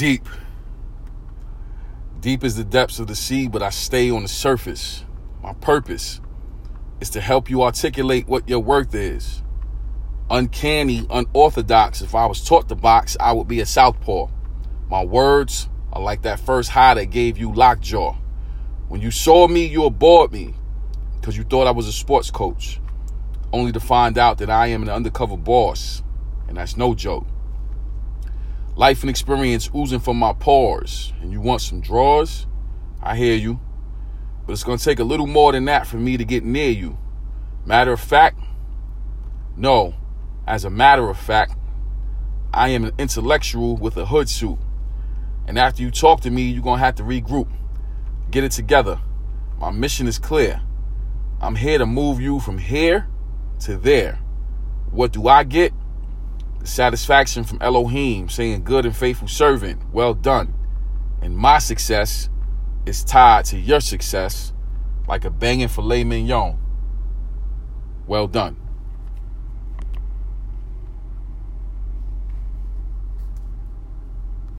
deep. Deep is the depths of the sea, but I stay on the surface. My purpose is to help you articulate what your worth is. Uncanny, unorthodox. If I was taught to box, I would be a southpaw. My words are like that first high that gave you lockjaw. When you saw me, you abhorred me because you thought I was a sports coach, only to find out that I am an undercover boss, and that's no joke. Life and experience oozing from my pores, and you want some draws? I hear you. But it's going to take a little more than that for me to get near you. Matter of fact, no. As a matter of fact, I am an intellectual with a hood suit. And after you talk to me, you're going to have to regroup. Get it together. My mission is clear. I'm here to move you from here to there. What do I get? Satisfaction from Elohim saying, Good and faithful servant, well done. And my success is tied to your success like a banging filet mignon. Well done.